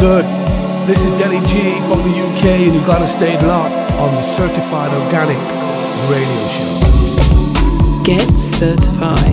good? This is Denny G from the UK, and you gotta stay locked on the Certified Organic Radio Show. Get certified.